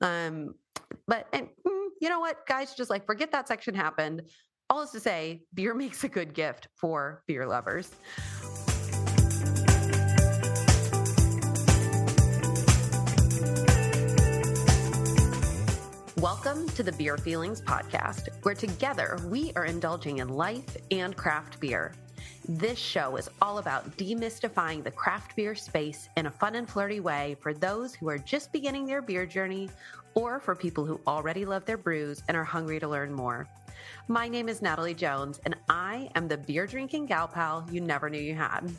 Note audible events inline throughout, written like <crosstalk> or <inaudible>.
Um, but and mm, you know what, guys, just like forget that section happened. All is to say, beer <laughs> makes a good gift for beer lovers. Welcome to the Beer Feelings Podcast, where together we are indulging in life and craft beer. This show is all about demystifying the craft beer space in a fun and flirty way for those who are just beginning their beer journey or for people who already love their brews and are hungry to learn more. My name is Natalie Jones, and I am the beer drinking gal pal you never knew you had.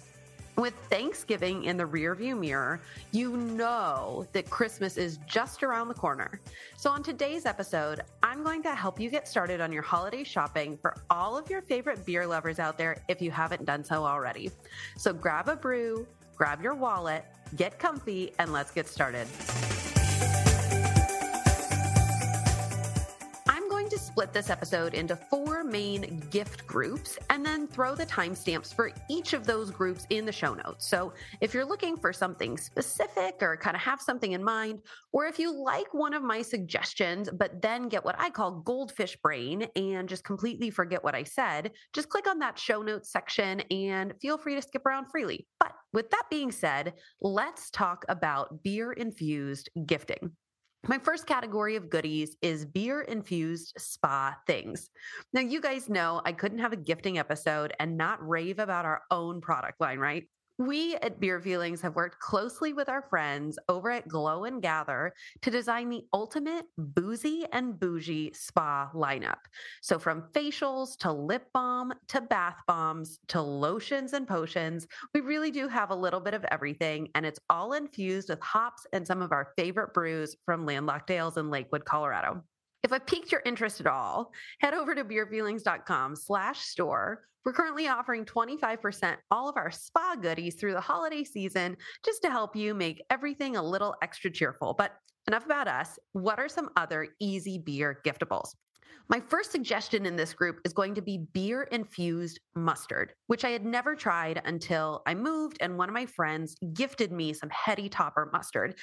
With Thanksgiving in the rearview mirror, you know that Christmas is just around the corner. So, on today's episode, I'm going to help you get started on your holiday shopping for all of your favorite beer lovers out there if you haven't done so already. So, grab a brew, grab your wallet, get comfy, and let's get started. Split this episode into four main gift groups and then throw the timestamps for each of those groups in the show notes. So if you're looking for something specific or kind of have something in mind, or if you like one of my suggestions, but then get what I call goldfish brain and just completely forget what I said, just click on that show notes section and feel free to skip around freely. But with that being said, let's talk about beer infused gifting. My first category of goodies is beer infused spa things. Now, you guys know I couldn't have a gifting episode and not rave about our own product line, right? We at Beer Feelings have worked closely with our friends over at Glow and Gather to design the ultimate boozy and bougie spa lineup. So, from facials to lip balm to bath bombs to lotions and potions, we really do have a little bit of everything, and it's all infused with hops and some of our favorite brews from Landlocked Ales in Lakewood, Colorado. If I piqued your interest at all, head over to beerfeelings.com slash store we're currently offering 25% all of our spa goodies through the holiday season just to help you make everything a little extra cheerful. But enough about us. What are some other easy beer giftables? My first suggestion in this group is going to be beer infused mustard, which I had never tried until I moved and one of my friends gifted me some Heady Topper mustard.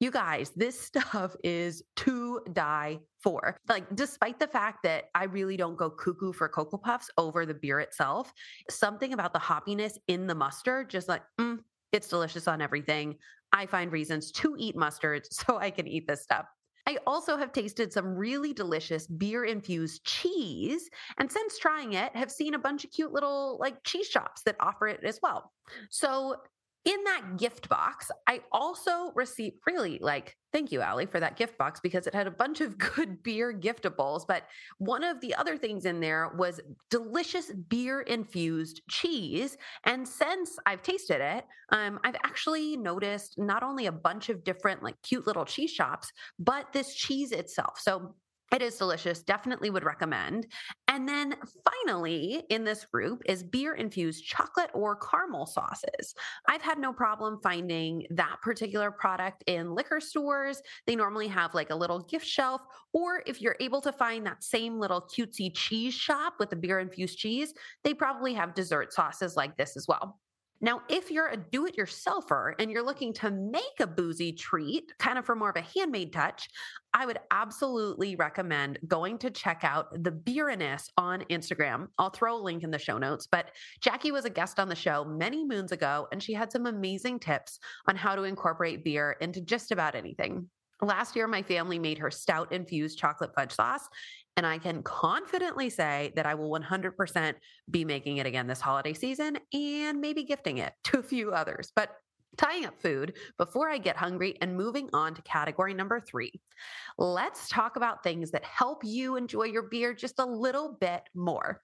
You guys, this <laughs> stuff is to die for. Like, despite the fact that I really don't go cuckoo for Cocoa Puffs over the beer itself, something about the hoppiness in the mustard, just like, mm, it's delicious on everything. I find reasons to eat mustard <laughs> so I can eat this stuff. I also have tasted some really delicious beer infused cheese. And since trying it, have seen a bunch of cute little like cheese shops that offer it as well. So in that gift box, I also received really like, thank you, Allie, for that gift box because it had a bunch of <laughs> good beer giftables. But one of the other things in there was delicious beer infused cheese. And since I've tasted it, um, I've actually noticed not only a bunch of different, like cute little cheese shops, but this cheese itself. So it is delicious. Definitely would recommend. And then finally, in this group is beer infused chocolate or caramel sauces. I've had no problem finding that particular product in liquor stores. They normally have like a little gift shelf, or if you're able to find that same little cutesy cheese shop with the beer infused cheese, they probably have dessert sauces like this as well. Now, if you're a do it yourselfer and you're looking to make a boozy treat, kind of for more of a handmade touch, I would absolutely recommend going to check out the Beeroness on Instagram. I'll throw a link in the show notes, but Jackie was a guest on the show many moons ago, and she had some amazing tips on how to incorporate beer into just about anything. Last year, my family made her stout infused chocolate fudge sauce, and I can confidently say that I will 100% be making it again this holiday season and maybe gifting it <laughs> to a few others. But tying up food before I get hungry and moving on to category number three. Let's talk about things that help you enjoy your beer just a little bit more.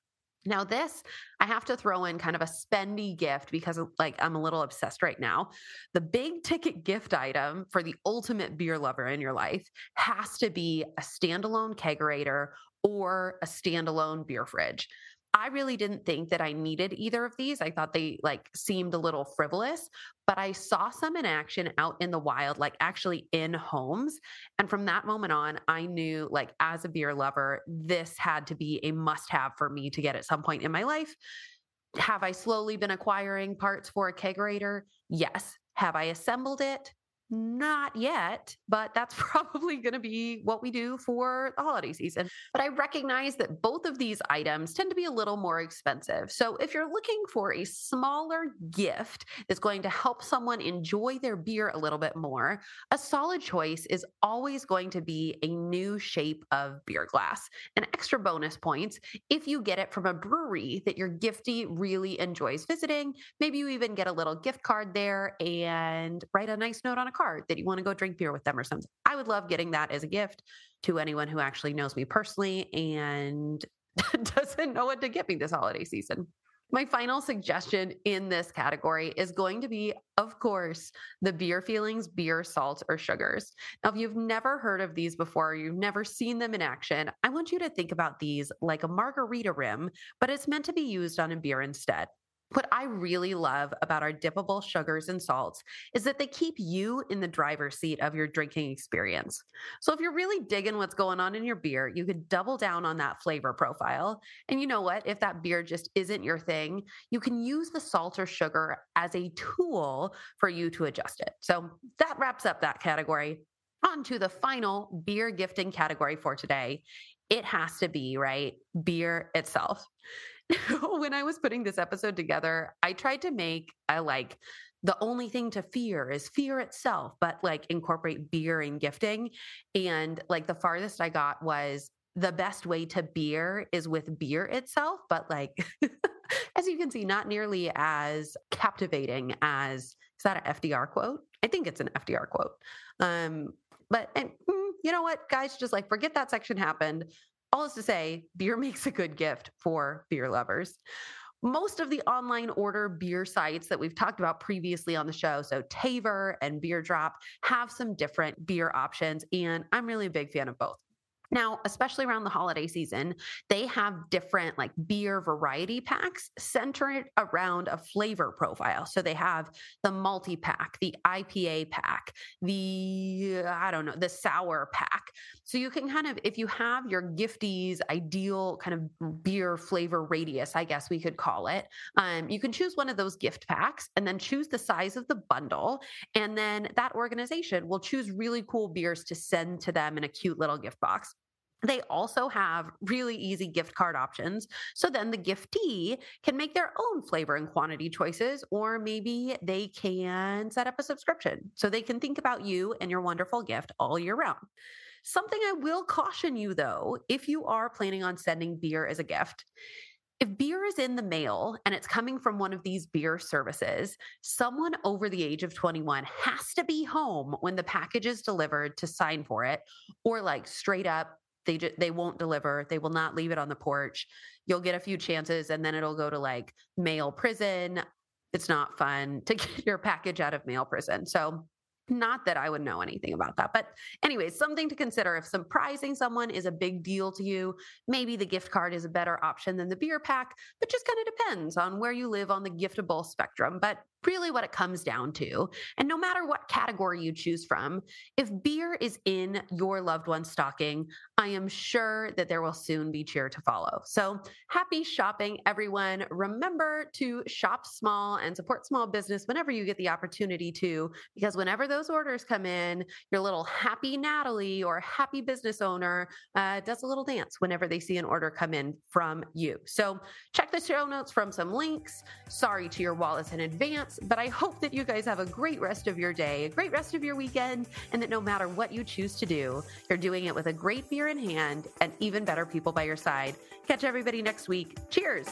Now, this I have to throw in kind of a spendy gift because, uh, like, I'm a little obsessed right now. The big ticket gift item for the ultimate beer lover in your life has to be a standalone kegerator or a standalone beer fridge. I really didn't think that I needed either of these. I thought they like seemed a little frivolous, but I saw some in action out in the wild, like actually in homes. And from that moment on, I knew like as a beer lover, this had to be a must have for me to get at some point in my life. Have I slowly been acquiring parts for a kegerator? Yes. Have I assembled it? Not yet, but that's <laughs> probably going to be what we do for the holiday season. But I recognize that both of these items tend to be a little more expensive. So if you're looking for a smaller gift that's going to help someone enjoy their beer a little bit more, a solid choice is always going to be a new shape of beer glass. And extra bonus points if you get it from a brewery that your giftee really enjoys visiting. Maybe you even get a little gift card there and write a nice note on a card card that you want to go drink beer with them or something. I would love getting that as a gift to anyone who actually knows me personally and <laughs> doesn't know what to get me this holiday season. My final suggestion in this category is going to be, of course, the beer feelings, beer salts, or sugars. Now, if you've never heard of these before, you've never seen them in action, I want you to think about these like a margarita rim, but it's meant to be used on a beer instead. What I really love about our dippable sugars and salts is that they keep you in the driver's seat of your drinking experience. So if you're really digging what's going on in your beer, you could double down on that flavor profile. And you know what? If that beer just isn't your thing, you can use the salt or sugar as a tool for you to adjust it. So that wraps up that category. On to the final beer gifting category for today. It has to be, right? Beer itself. <laughs> when I was putting this episode together, I tried to make a like the only thing to fear is fear itself, but like incorporate beer and gifting. And like the farthest I got was the best way to beer is with beer itself, but like <laughs> as you can see, not nearly as captivating as is that an FDR quote? I think it's an FDR quote. Um, but and, mm, you know what, guys, just like forget that section happened all is to say, beer <laughs> makes a good gift for beer lovers. Most of the online order beer sites that we've talked about previously on the show, so Tavour and Beer Drop, have some different beer options, and I'm really a big fan of both. Now, especially around the holiday season, they have different like beer variety packs centered around a flavor profile. So they have the multi pack, the IPA pack, the, I don't know, the sour pack. So you can kind of, if you have your gifties ideal kind of beer flavor radius, I guess we could call it, um, you can choose one of those gift packs and then choose the size of the bundle. And then that organization will choose really cool beers to send to them in a cute little gift box. They also have really easy gift card options. So then the giftee can make their own flavor and quantity choices, or maybe they can set up a subscription so they can think about you and your wonderful gift all year round. Something I will caution you though, if you are planning on sending beer as a gift, if beer is in the mail and it's coming from one of these beer services, someone over the age of 21 has to be home when the package is delivered to sign for it, or like straight up they just they won't deliver they will not leave it on the porch you'll get a few chances and then it'll go to like mail prison it's not fun to <laughs> get your package out of mail prison so not that I would know anything about that. But, anyways, something to consider if surprising someone is a big deal to you, maybe the gift card is a better option than the beer pack, but just kind of depends on where you live on the giftable spectrum. But really what it comes down to. And no matter what category you choose from, if beer is in your loved one's stocking, I am sure that there will soon be cheer to follow. So happy shopping, everyone. Remember to shop small and support small business whenever you get the opportunity to, because whenever those orders come in, your little happy Natalie or happy business owner uh, does a little dance whenever they see an order come in from you. So check the show notes from some links. Sorry to your wallets in advance but I hope that you guys have a great rest of your day, a great rest of your weekend, and that no matter what you choose to do, you're doing it with a great beer in hand and even better people by your side. Catch everybody next week. Cheers.